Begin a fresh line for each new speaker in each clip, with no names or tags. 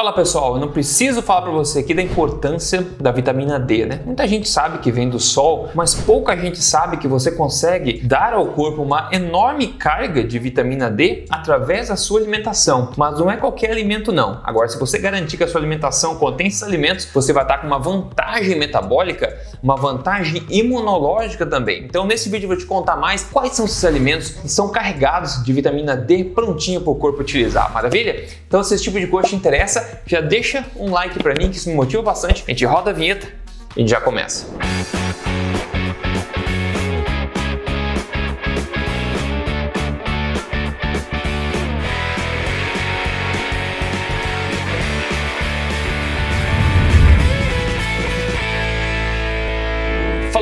Fala pessoal, eu não preciso falar para você aqui da importância da vitamina D, né? Muita gente sabe que vem do sol, mas pouca gente sabe que você consegue dar ao corpo uma enorme carga de vitamina D através da sua alimentação. Mas não é qualquer alimento não. Agora, se você garantir que a sua alimentação contém esses alimentos, você vai estar com uma vantagem metabólica, uma vantagem imunológica também. Então, nesse vídeo eu vou te contar mais quais são esses alimentos que são carregados de vitamina D prontinha para o corpo utilizar. Maravilha? Então, se esse tipo de coisa te interessa, já deixa um like para mim que isso me motiva bastante. A gente roda a vinheta e já começa.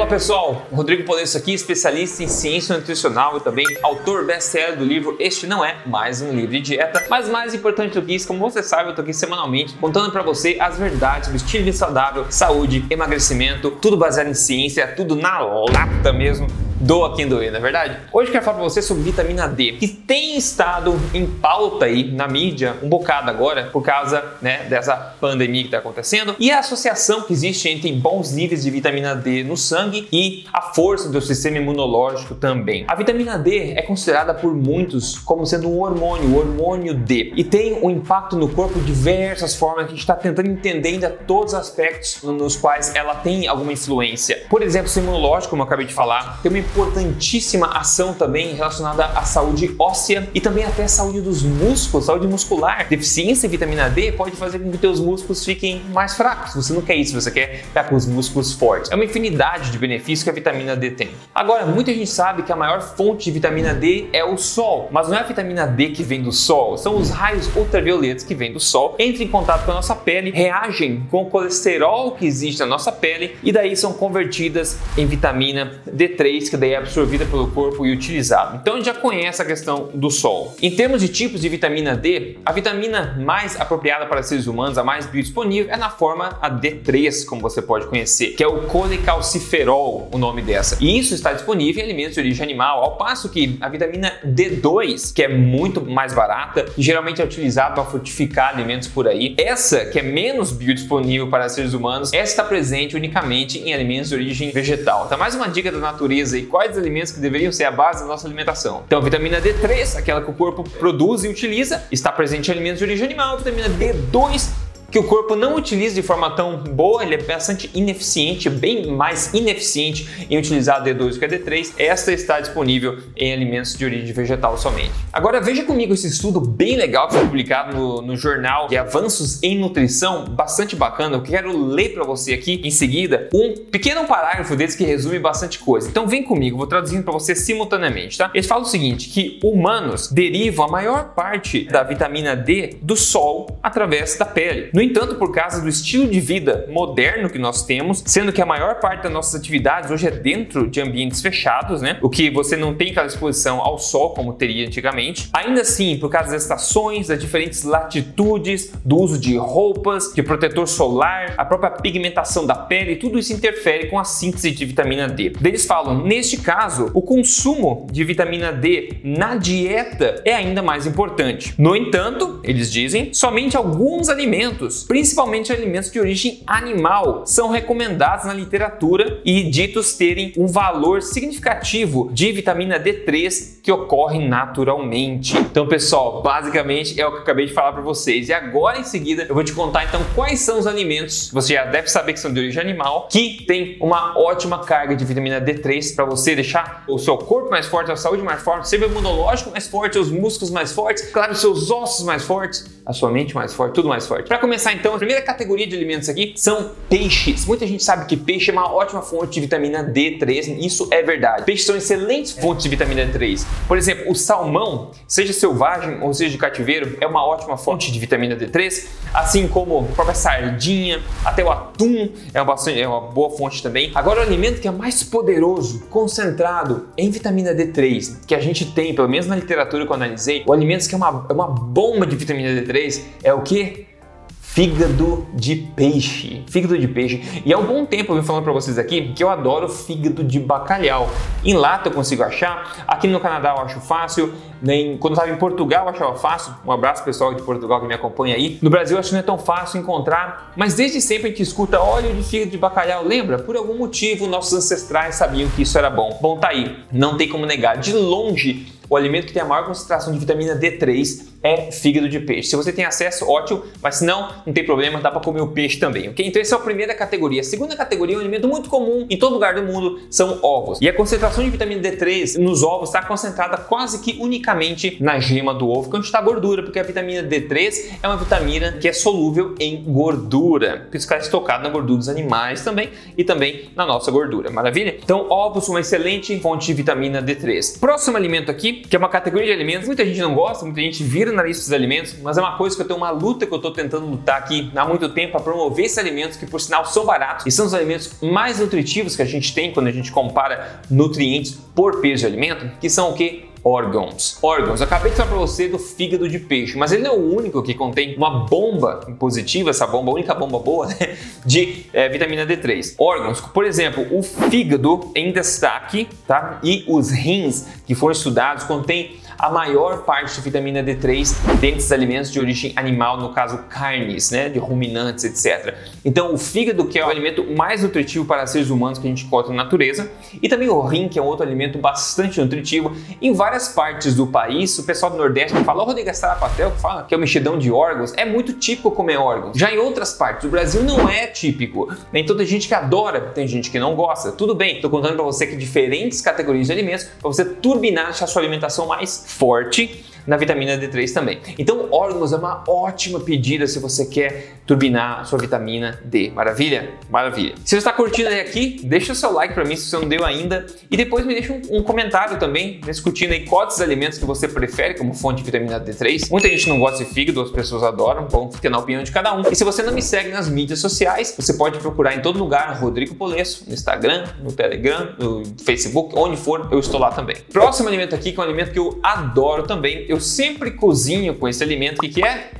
Pessoal, Rodrigo Polenço aqui, especialista em ciência nutricional e também autor best-seller do livro Este Não É Mais Um Livro de Dieta. Mas mais importante do que isso, como você sabe, eu tô aqui semanalmente contando para você as verdades do estilo saudável, saúde, emagrecimento, tudo baseado em ciência, tudo na lata mesmo doa quem doer, não é verdade? Hoje eu quero falar para você sobre vitamina D, que tem estado em pauta aí na mídia um bocado agora por causa né, dessa pandemia que está acontecendo e a associação que existe entre bons níveis de vitamina D no sangue e a força do sistema imunológico também. A vitamina D é considerada por muitos como sendo um hormônio, o hormônio D, e tem um impacto no corpo de diversas formas que a gente está tentando entender ainda todos os aspectos nos quais ela tem alguma influência. Por exemplo, o imunológico, como eu acabei de falar, tem uma importantíssima ação também relacionada à saúde óssea e também até à saúde dos músculos, saúde muscular. Deficiência em vitamina D pode fazer com que teus músculos fiquem mais fracos. Você não quer isso, você quer ficar com os músculos fortes. É uma infinidade de benefícios que a vitamina D tem. Agora, muita gente sabe que a maior fonte de vitamina D é o sol, mas não é a vitamina D que vem do sol, são os raios ultravioletas que vêm do sol, entram em contato com a nossa pele, reagem com o colesterol que existe na nossa pele e daí são convertidas em vitamina D3, que daí é absorvida pelo corpo e utilizada. Então a gente já conhece a questão do sol. Em termos de tipos de vitamina D, a vitamina mais apropriada para seres humanos, a mais biodisponível, é na forma a D3, como você pode conhecer, que é o colecalciferol, o nome dessa. E isso está disponível em alimentos de origem animal, ao passo que a vitamina D2, que é muito mais barata geralmente é utilizada para fortificar alimentos por aí, essa que é menos biodisponível para seres humanos, está presente unicamente em alimentos de origem vegetal. Então, mais uma dica da natureza aí quais alimentos que deveriam ser a base da nossa alimentação. Então, vitamina D3, aquela que o corpo produz e utiliza, está presente em alimentos de origem animal. Vitamina D2 que o corpo não utiliza de forma tão boa, ele é bastante ineficiente, bem mais ineficiente em utilizar D2 do que a D3. Esta está disponível em alimentos de origem vegetal somente. Agora veja comigo esse estudo bem legal que foi publicado no, no jornal de Avanços em Nutrição, bastante bacana. Eu quero ler para você aqui em seguida um pequeno parágrafo desse que resume bastante coisa. Então vem comigo, vou traduzindo para você simultaneamente, tá? Eles falam o seguinte, que humanos derivam a maior parte da vitamina D do sol através da pele. No entanto, por causa do estilo de vida moderno que nós temos, sendo que a maior parte das nossas atividades hoje é dentro de ambientes fechados, né? O que você não tem aquela exposição ao sol como teria antigamente. Ainda assim, por causa das estações, das diferentes latitudes, do uso de roupas, de protetor solar, a própria pigmentação da pele, tudo isso interfere com a síntese de vitamina D. Eles falam, neste caso, o consumo de vitamina D na dieta é ainda mais importante. No entanto, eles dizem, somente alguns alimentos alimentos, principalmente alimentos de origem animal, são recomendados na literatura e ditos terem um valor significativo de vitamina D3 que ocorre naturalmente. Então, pessoal, basicamente é o que eu acabei de falar para vocês. E agora em seguida eu vou te contar então quais são os alimentos, você já deve saber que são de origem animal, que tem uma ótima carga de vitamina D3 para você deixar o seu corpo mais forte, a saúde mais forte, seu imunológico mais forte, os músculos mais fortes, claro, os seus ossos mais fortes, a sua mente mais forte, tudo mais forte. Para começar começar então, a primeira categoria de alimentos aqui são peixes. Muita gente sabe que peixe é uma ótima fonte de vitamina D3, isso é verdade. Peixes são excelentes fontes de vitamina D3. Por exemplo, o salmão, seja selvagem ou seja de cativeiro, é uma ótima fonte de vitamina D3, assim como a própria sardinha, até o atum é uma, é uma boa fonte também. Agora, o alimento que é mais poderoso, concentrado em vitamina D3, que a gente tem, pelo menos na literatura que eu analisei, o alimento que é uma, é uma bomba de vitamina D3 é o que? Fígado de peixe. Fígado de peixe. E há um bom tempo eu vim falando para vocês aqui que eu adoro fígado de bacalhau. Em lata eu consigo achar, aqui no Canadá eu acho fácil, nem quando eu estava em Portugal eu achava fácil. Um abraço pessoal de Portugal que me acompanha aí. No Brasil eu acho que não é tão fácil encontrar, mas desde sempre a gente escuta óleo de fígado de bacalhau. Lembra? Por algum motivo nossos ancestrais sabiam que isso era bom. Bom, tá aí. Não tem como negar. De longe o alimento que tem a maior concentração de vitamina D3 é fígado de peixe. Se você tem acesso, ótimo, mas se não, não tem problema, dá para comer o peixe também, ok? Então essa é a primeira categoria. A segunda categoria é um alimento muito comum em todo lugar do mundo, são ovos. E a concentração de vitamina D3 nos ovos está concentrada quase que unicamente na gema do ovo, onde está a gordura, porque a vitamina D3 é uma vitamina que é solúvel em gordura, que está estocada na gordura dos animais também e também na nossa gordura, maravilha? Então ovos, uma excelente fonte de vitamina D3. Próximo alimento aqui, que é uma categoria de alimentos, muita gente não gosta, muita gente vira na lista dos alimentos, mas é uma coisa que eu tenho uma luta que eu estou tentando lutar aqui há muito tempo para promover esses alimentos que, por sinal, são baratos e são os alimentos mais nutritivos que a gente tem quando a gente compara nutrientes por peso de alimento, que são o que? Órgãos. Órgãos, acabei de falar para você do fígado de peixe, mas ele não é o único que contém uma bomba positiva, essa bomba, a única bomba boa, né, de é, vitamina D3. Órgãos, por exemplo, o fígado em destaque, tá? E os rins que foram estudados contêm a maior parte de vitamina D3 dentro dos alimentos de origem animal, no caso carnes, né, de ruminantes, etc. Então, o fígado, que é o alimento mais nutritivo para seres humanos que a gente encontra na natureza, e também o rim, que é um outro alimento bastante nutritivo. Em várias partes do país, o pessoal do Nordeste fala, o Rodrigo Sarapatel, que fala que é o mexidão de órgãos, é muito típico comer órgãos. Já em outras partes, o Brasil não é típico. Tem toda gente que adora, tem gente que não gosta. Tudo bem, estou contando para você que diferentes categorias de alimentos para você turbinar, a sua alimentação mais forte na vitamina D3 também. Então, órgãos é uma ótima pedida se você quer turbinar sua vitamina D. Maravilha? Maravilha. Se você está curtindo aqui, deixa o seu like para mim se você não deu ainda e depois me deixa um, um comentário também discutindo aí quais alimentos que você prefere como fonte de vitamina D3. Muita gente não gosta de fígado, as pessoas adoram, bom, fica na opinião de cada um. E se você não me segue nas mídias sociais, você pode procurar em todo lugar Rodrigo Polesso, no Instagram, no Telegram, no Facebook, onde for, eu estou lá também. Próximo alimento aqui, que é um alimento que eu adoro também, eu sempre cozinho com esse alimento, que, que é?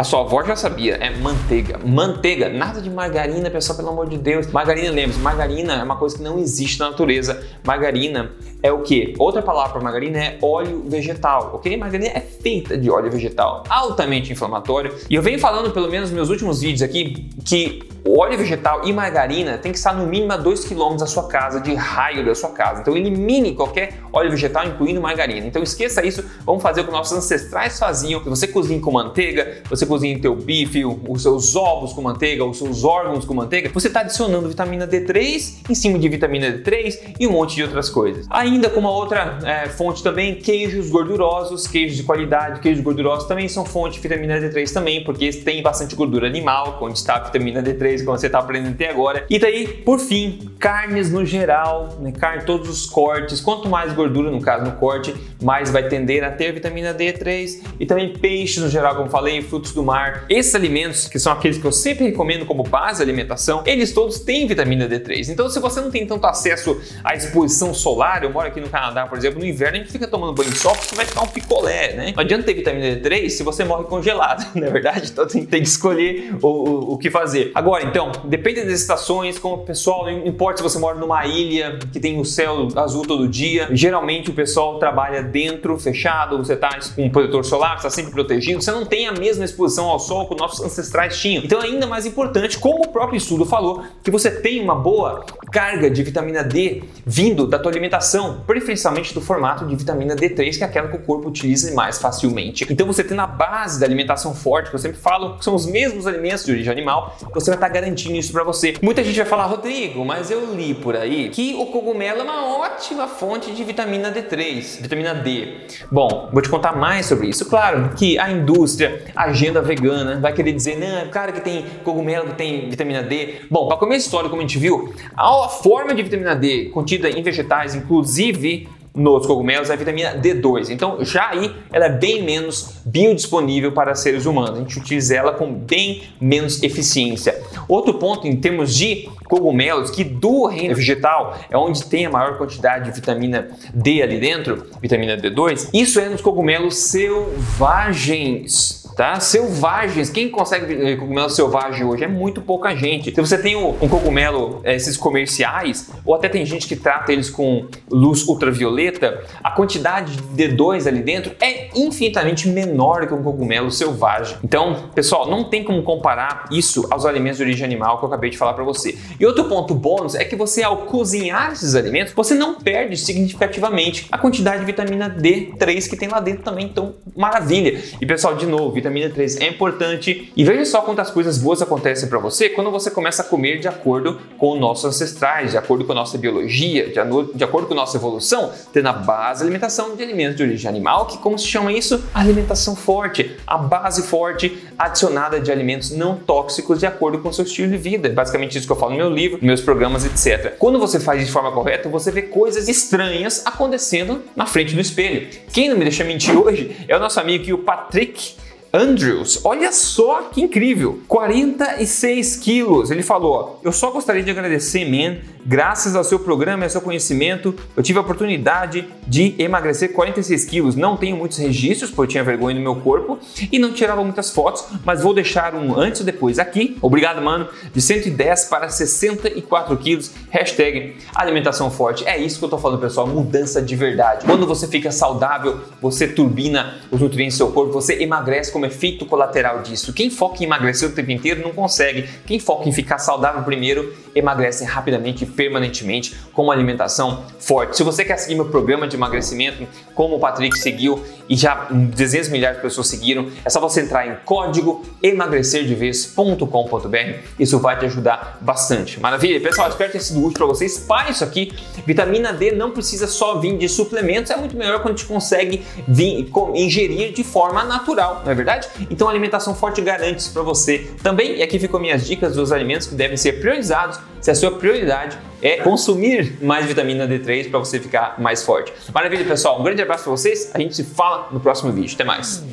A sua avó já sabia, é manteiga. Manteiga, nada de margarina, pessoal, pelo amor de Deus. Margarina, lembre-se, margarina é uma coisa que não existe na natureza. Margarina é o que? Outra palavra para margarina é óleo vegetal, ok? Margarina é feita de óleo vegetal, altamente inflamatório. E eu venho falando, pelo menos nos meus últimos vídeos aqui, que o óleo vegetal e margarina tem que estar no mínimo a 2 km da sua casa, de raio da sua casa. Então elimine qualquer óleo vegetal, incluindo margarina. Então esqueça isso, vamos fazer o que nossos ancestrais faziam. Você cozinha com manteiga, você cozinha teu bife, os seus ovos com manteiga, os seus órgãos com manteiga, você está adicionando vitamina D3 em cima de vitamina D3 e um monte de outras coisas. Ainda com uma outra é, fonte também, queijos gordurosos, queijos de qualidade, queijos gordurosos também são fonte de vitamina D3 também, porque tem bastante gordura animal, onde está a vitamina D3, como você está aprendendo até agora. E daí, por fim, carnes no geral, né, carne, todos os cortes, quanto mais gordura, no caso no corte, mais vai tender a ter vitamina D3 e também peixes no geral, como falei, frutos do mar. Esses alimentos, que são aqueles que eu sempre recomendo como base de alimentação, eles todos têm vitamina D3. Então, se você não tem tanto acesso à exposição solar, eu moro aqui no Canadá, por exemplo, no inverno a gente fica tomando banho de sol porque vai ficar um picolé, né? Não adianta ter vitamina D3 se você morre congelado, não é verdade? Então tem, tem que escolher o, o, o, que fazer. Agora, então, depende das estações, como o pessoal, não importa se você mora numa ilha que tem o céu azul todo dia, geralmente o pessoal trabalha dentro, fechado, você tá com um protetor solar, está sempre protegido, você não tem a mesma exposição ao sol que nossos ancestrais tinham. Então é ainda mais importante, como o próprio estudo falou, que você tenha uma boa carga de vitamina D vindo da tua alimentação, preferencialmente do formato de vitamina D3, que é aquela que o corpo utiliza mais facilmente. Então você tem na base da alimentação forte, que eu sempre falo, que são os mesmos alimentos de origem animal, você vai estar garantindo isso para você. Muita gente vai falar, Rodrigo, mas eu li por aí que o cogumelo é uma ótima fonte de vitamina D3, vitamina D. Bom, vou te contar mais sobre isso. Claro que a indústria, a vegana, vai querer dizer, não, cara que tem cogumelo que tem vitamina D. Bom, para começar a história, como a gente viu, a forma de vitamina D contida em vegetais, inclusive nos cogumelos é a vitamina D2. Então, já aí ela é bem menos biodisponível para seres humanos. A gente utiliza ela com bem menos eficiência. Outro ponto em termos de cogumelos, que do reino vegetal é onde tem a maior quantidade de vitamina D ali dentro, vitamina D2, isso é nos cogumelos selvagens tá? Selvagens. Quem consegue cogumelo selvagem hoje? É muito pouca gente. Se você tem um cogumelo, é, esses comerciais, ou até tem gente que trata eles com luz ultravioleta, a quantidade de D2 ali dentro é infinitamente menor que um cogumelo selvagem. Então, pessoal, não tem como comparar isso aos alimentos de origem animal que eu acabei de falar para você. E outro ponto bônus é que você, ao cozinhar esses alimentos, você não perde significativamente a quantidade de vitamina D3 que tem lá dentro também. Então, maravilha. E pessoal, de novo, vitamina 3 é importante. E veja só quantas coisas boas acontecem para você quando você começa a comer de acordo com nossos ancestrais, de acordo com a nossa biologia, de, de acordo com a nossa evolução, tendo a base alimentação de alimentos de origem animal, que como se chama isso? Alimentação forte, a base forte adicionada de alimentos não tóxicos de acordo com o seu estilo de vida. É basicamente isso que eu falo no meu livro, meus programas, etc. Quando você faz de forma correta, você vê coisas estranhas acontecendo na frente do espelho. Quem não me deixa mentir hoje é o nosso amigo aqui, o Patrick Andrews, olha só que incrível, 46 quilos. Ele falou: Eu só gostaria de agradecer, man, Graças ao seu programa e ao seu conhecimento, eu tive a oportunidade de emagrecer 46 quilos. Não tenho muitos registros, porque eu tinha vergonha do meu corpo e não tirava muitas fotos, mas vou deixar um antes e depois aqui. Obrigado, mano. De 110 para 64 quilos. Hashtag alimentação forte. É isso que eu tô falando, pessoal. Mudança de verdade. Quando você fica saudável, você turbina os nutrientes do seu corpo, você emagrece como efeito colateral disso. Quem foca em emagrecer o tempo inteiro não consegue. Quem foca em ficar saudável primeiro, emagrece rapidamente permanentemente com uma alimentação forte. Se você quer seguir meu programa de emagrecimento, como o Patrick seguiu e já dezenas de milhares de pessoas seguiram, é só você entrar em código emagrecerdevez.com.br. Isso vai te ajudar bastante. Maravilha? Pessoal, espero ter sido útil para vocês. Espalhe isso aqui. Vitamina D não precisa só vir de suplementos, é muito melhor quando a gente consegue vir, ingerir de forma natural, não é verdade? Então, alimentação forte garante isso para você também. E aqui ficam minhas dicas dos alimentos que devem ser priorizados se a sua prioridade é consumir mais vitamina D3 para você ficar mais forte. Maravilha, pessoal. Um grande abraço para vocês. A gente se fala no próximo vídeo. Até mais.